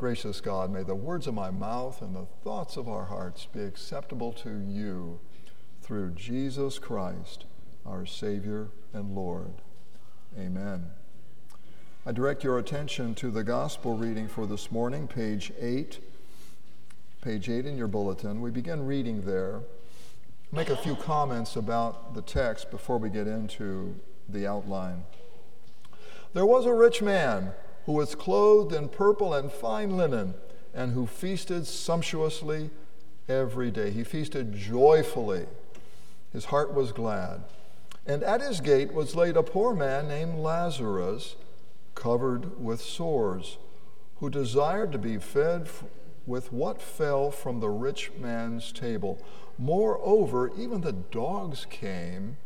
Gracious God, may the words of my mouth and the thoughts of our hearts be acceptable to you through Jesus Christ, our Savior and Lord. Amen. I direct your attention to the gospel reading for this morning, page 8. Page 8 in your bulletin. We begin reading there. Make a few comments about the text before we get into the outline. There was a rich man who was clothed in purple and fine linen, and who feasted sumptuously every day. He feasted joyfully. His heart was glad. And at his gate was laid a poor man named Lazarus, covered with sores, who desired to be fed with what fell from the rich man's table. Moreover, even the dogs came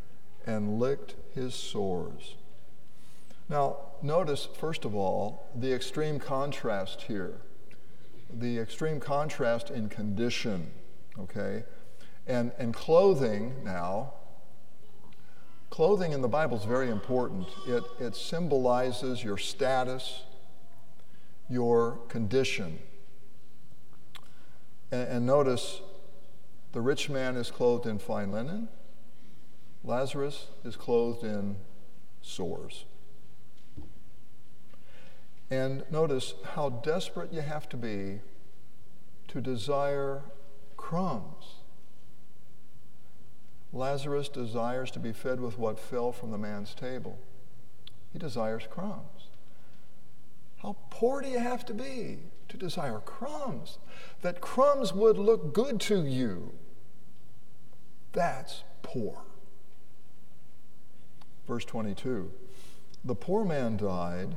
and licked his sores. Now, notice, first of all, the extreme contrast here. The extreme contrast in condition, okay? And, and clothing now, clothing in the Bible is very important. It, it symbolizes your status, your condition. And, and notice the rich man is clothed in fine linen, Lazarus is clothed in sores. And notice how desperate you have to be to desire crumbs. Lazarus desires to be fed with what fell from the man's table. He desires crumbs. How poor do you have to be to desire crumbs? That crumbs would look good to you. That's poor. Verse 22 The poor man died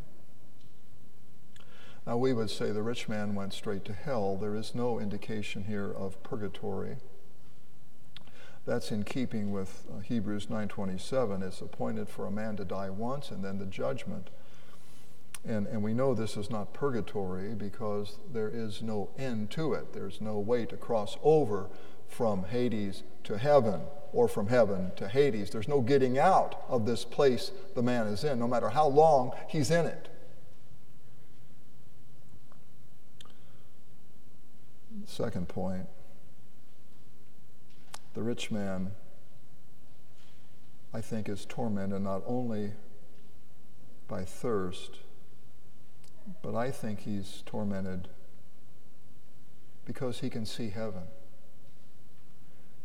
Now, we would say the rich man went straight to hell. There is no indication here of purgatory. That's in keeping with uh, Hebrews 9:27. It's appointed for a man to die once and then the judgment. And, and we know this is not purgatory because there is no end to it. There's no way to cross over from Hades to heaven or from heaven to Hades. There's no getting out of this place the man is in, no matter how long he's in it. Second point the rich man, I think, is tormented not only by thirst, but I think he's tormented because he can see heaven.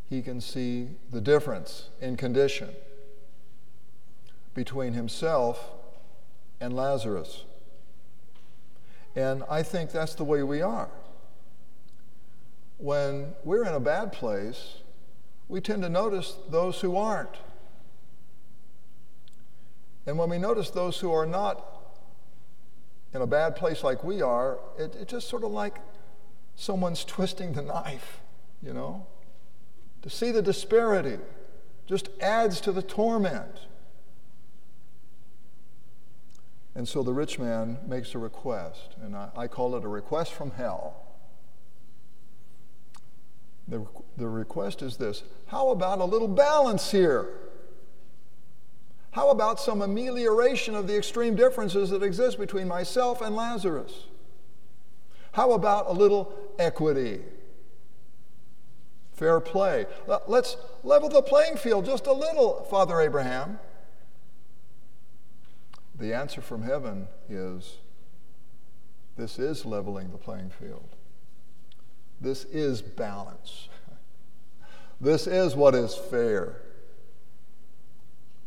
He can see the difference in condition between himself and Lazarus. And I think that's the way we are when we're in a bad place, we tend to notice those who aren't. And when we notice those who are not in a bad place like we are, it, it's just sort of like someone's twisting the knife, you know? To see the disparity just adds to the torment. And so the rich man makes a request, and I, I call it a request from hell. The, the request is this How about a little balance here? How about some amelioration of the extreme differences that exist between myself and Lazarus? How about a little equity? Fair play. Let's level the playing field just a little, Father Abraham. The answer from heaven is this is leveling the playing field. This is balance. This is what is fair.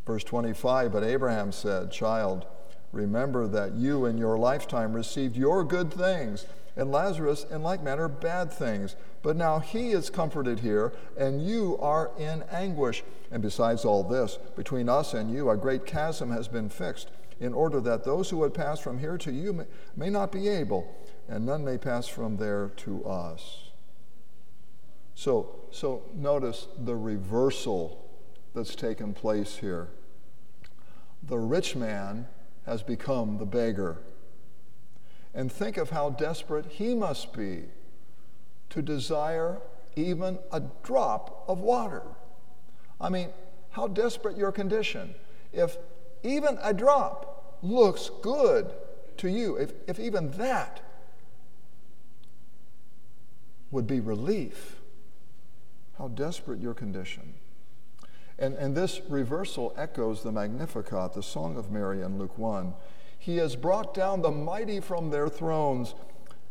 Verse 25 But Abraham said, Child, remember that you in your lifetime received your good things, and Lazarus in like manner bad things. But now he is comforted here, and you are in anguish. And besides all this, between us and you a great chasm has been fixed, in order that those who would pass from here to you may, may not be able and none may pass from there to us. So, so notice the reversal that's taken place here. The rich man has become the beggar. And think of how desperate he must be to desire even a drop of water. I mean, how desperate your condition. If even a drop looks good to you, if, if even that would be relief, how desperate your condition. And, and this reversal echoes the Magnificat, the Song of Mary in Luke 1. He has brought down the mighty from their thrones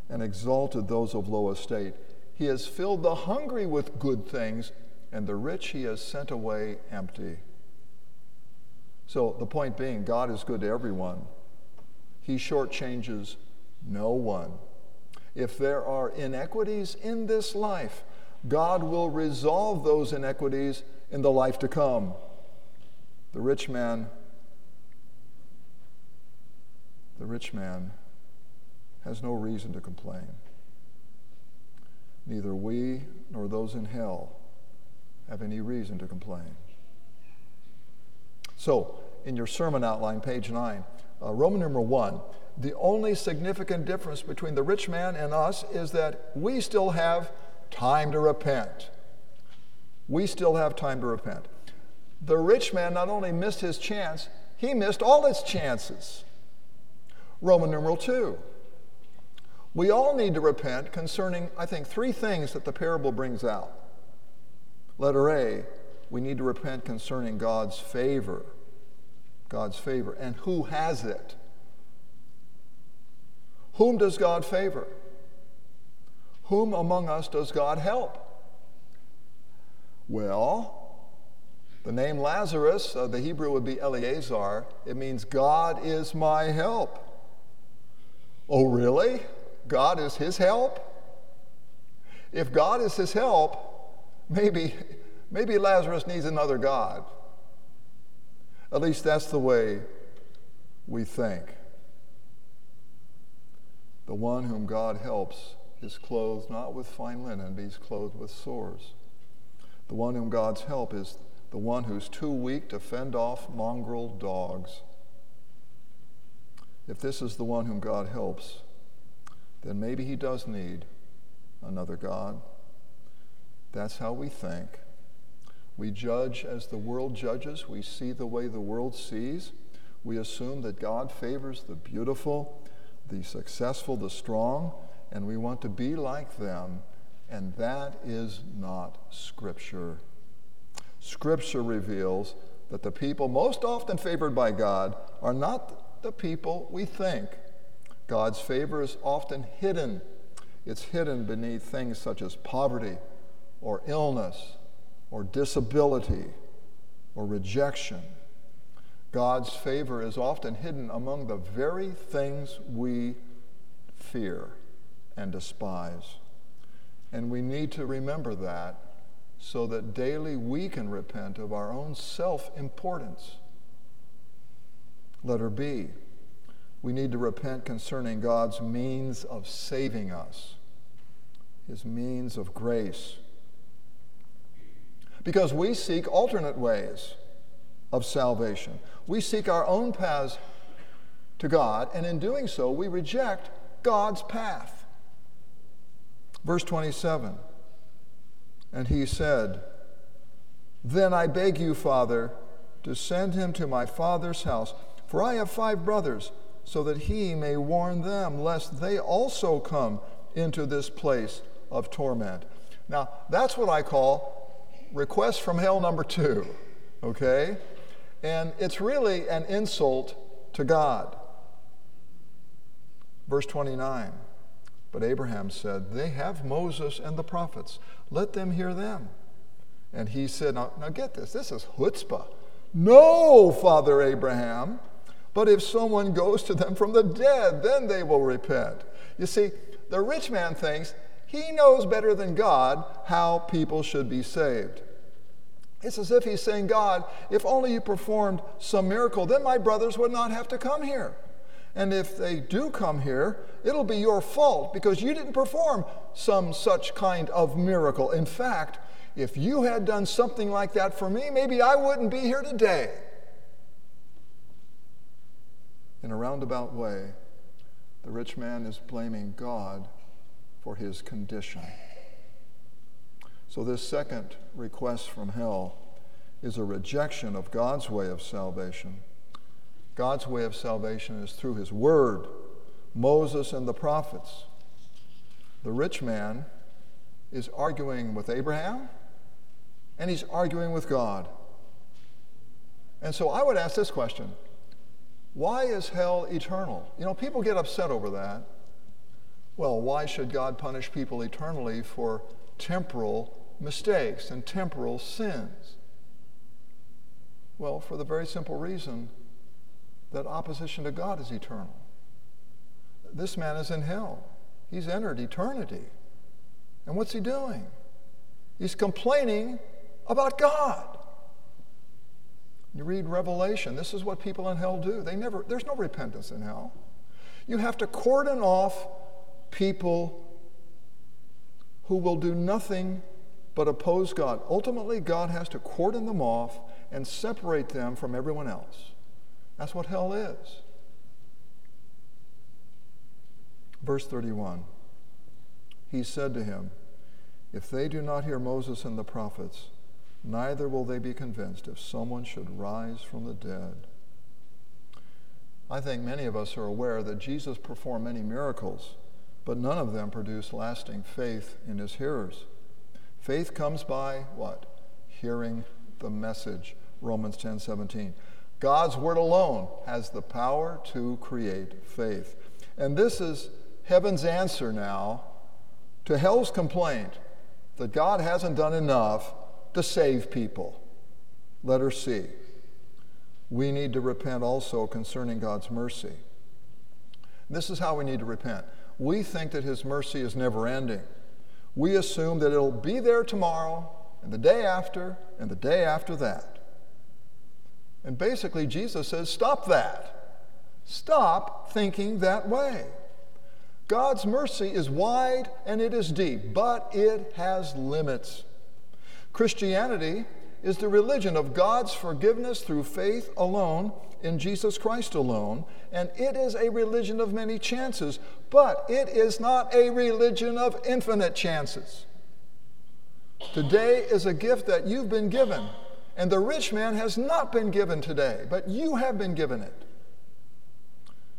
and exalted those of low estate. He has filled the hungry with good things, and the rich he has sent away empty. So the point being, God is good to everyone. He shortchanges no one. If there are inequities in this life, God will resolve those inequities in the life to come. The rich man, the rich man has no reason to complain. Neither we nor those in hell have any reason to complain. So, in your sermon outline, page 9, uh, Roman number 1, the only significant difference between the rich man and us is that we still have time to repent. We still have time to repent. The rich man not only missed his chance, he missed all his chances. Roman numeral 2. We all need to repent concerning, I think, three things that the parable brings out. Letter A, we need to repent concerning God's favor. God's favor. And who has it? Whom does God favor? Whom among us does God help? Well, the name Lazarus, uh, the Hebrew would be Eleazar. It means God is my help. Oh, really? God is his help? If God is his help, maybe, maybe Lazarus needs another God. At least that's the way we think. The one whom God helps is clothed not with fine linen, but he's clothed with sores. The one whom God's help is the one who's too weak to fend off mongrel dogs. If this is the one whom God helps, then maybe he does need another God. That's how we think. We judge as the world judges. We see the way the world sees. We assume that God favors the beautiful, the successful, the strong, and we want to be like them. And that is not Scripture. Scripture reveals that the people most often favored by God are not the people we think. God's favor is often hidden. It's hidden beneath things such as poverty or illness or disability or rejection. God's favor is often hidden among the very things we fear and despise. And we need to remember that so that daily we can repent of our own self importance. Letter B we need to repent concerning God's means of saving us, his means of grace. Because we seek alternate ways of salvation. We seek our own paths to God, and in doing so, we reject God's path. Verse 27 And he said, Then I beg you, Father, to send him to my father's house, for I have five brothers so that he may warn them, lest they also come into this place of torment. Now, that's what I call request from hell number two, okay? And it's really an insult to God. Verse 29 But Abraham said, They have Moses and the prophets. Let them hear them. And he said, Now, now get this, this is chutzpah. No, Father Abraham. But if someone goes to them from the dead, then they will repent. You see, the rich man thinks he knows better than God how people should be saved. It's as if he's saying, God, if only you performed some miracle, then my brothers would not have to come here. And if they do come here, it'll be your fault because you didn't perform some such kind of miracle. In fact, if you had done something like that for me, maybe I wouldn't be here today. In a roundabout way, the rich man is blaming God for his condition. So, this second request from hell is a rejection of God's way of salvation. God's way of salvation is through his word, Moses and the prophets. The rich man is arguing with Abraham and he's arguing with God. And so I would ask this question Why is hell eternal? You know, people get upset over that. Well, why should God punish people eternally for temporal mistakes and temporal sins? Well, for the very simple reason that opposition to God is eternal. This man is in hell. He's entered eternity. And what's he doing? He's complaining about God. You read Revelation, this is what people in hell do. They never there's no repentance in hell. You have to cordon off people who will do nothing but oppose God. Ultimately, God has to cordon them off and separate them from everyone else. That's what hell is. Verse 31 He said to him, If they do not hear Moses and the prophets, neither will they be convinced if someone should rise from the dead. I think many of us are aware that Jesus performed many miracles, but none of them produce lasting faith in his hearers. Faith comes by what? Hearing the message. Romans 10 17. God's word alone has the power to create faith. And this is heaven's answer now to hell's complaint that God hasn't done enough to save people. Letter C. We need to repent also concerning God's mercy. This is how we need to repent. We think that His mercy is never ending. We assume that it'll be there tomorrow, and the day after, and the day after that. And basically, Jesus says, stop that. Stop thinking that way. God's mercy is wide and it is deep, but it has limits. Christianity is the religion of God's forgiveness through faith alone in Jesus Christ alone, and it is a religion of many chances, but it is not a religion of infinite chances. Today is a gift that you've been given. And the rich man has not been given today, but you have been given it.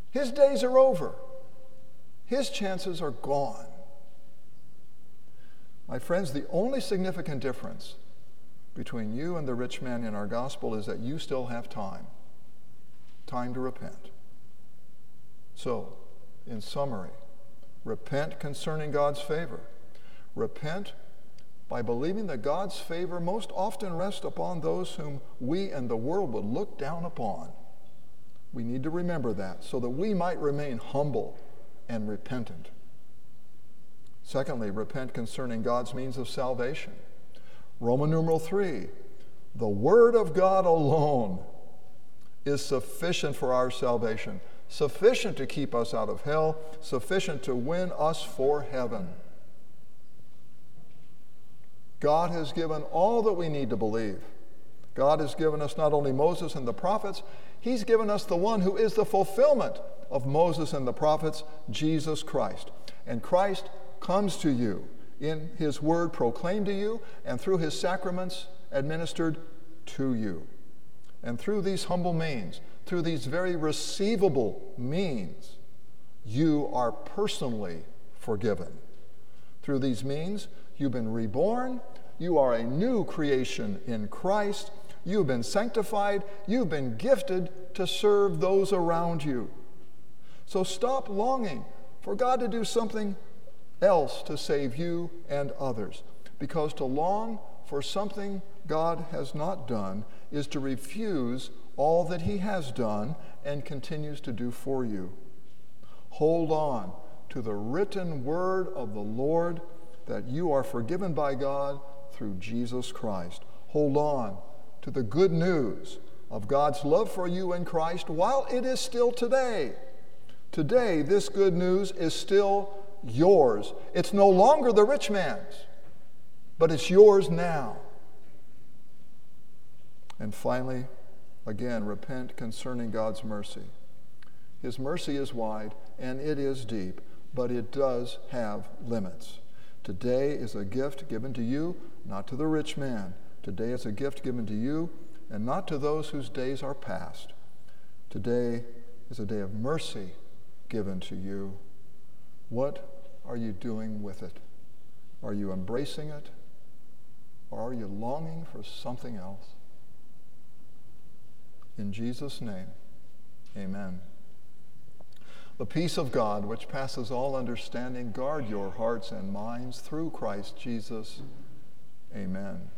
His days are over, his chances are gone. My friends, the only significant difference between you and the rich man in our gospel is that you still have time time to repent. So, in summary, repent concerning God's favor. Repent by believing that God's favor most often rests upon those whom we and the world would look down upon. We need to remember that so that we might remain humble and repentant. Secondly, repent concerning God's means of salvation. Roman numeral 3 the Word of God alone is sufficient for our salvation, sufficient to keep us out of hell, sufficient to win us for heaven. God has given all that we need to believe. God has given us not only Moses and the prophets, He's given us the one who is the fulfillment of Moses and the prophets, Jesus Christ. And Christ comes to you in His word proclaimed to you and through His sacraments administered to you. And through these humble means, through these very receivable means, you are personally forgiven. Through these means, you've been reborn you are a new creation in Christ. You've been sanctified. You've been gifted to serve those around you. So stop longing for God to do something else to save you and others. Because to long for something God has not done is to refuse all that He has done and continues to do for you. Hold on to the written word of the Lord that you are forgiven by God through Jesus Christ. Hold on to the good news of God's love for you in Christ while it is still today. Today, this good news is still yours. It's no longer the rich man's, but it's yours now. And finally, again, repent concerning God's mercy. His mercy is wide and it is deep, but it does have limits. Today is a gift given to you, not to the rich man. Today is a gift given to you and not to those whose days are past. Today is a day of mercy given to you. What are you doing with it? Are you embracing it? Or are you longing for something else? In Jesus' name, amen. The peace of God, which passes all understanding, guard your hearts and minds through Christ Jesus. Amen.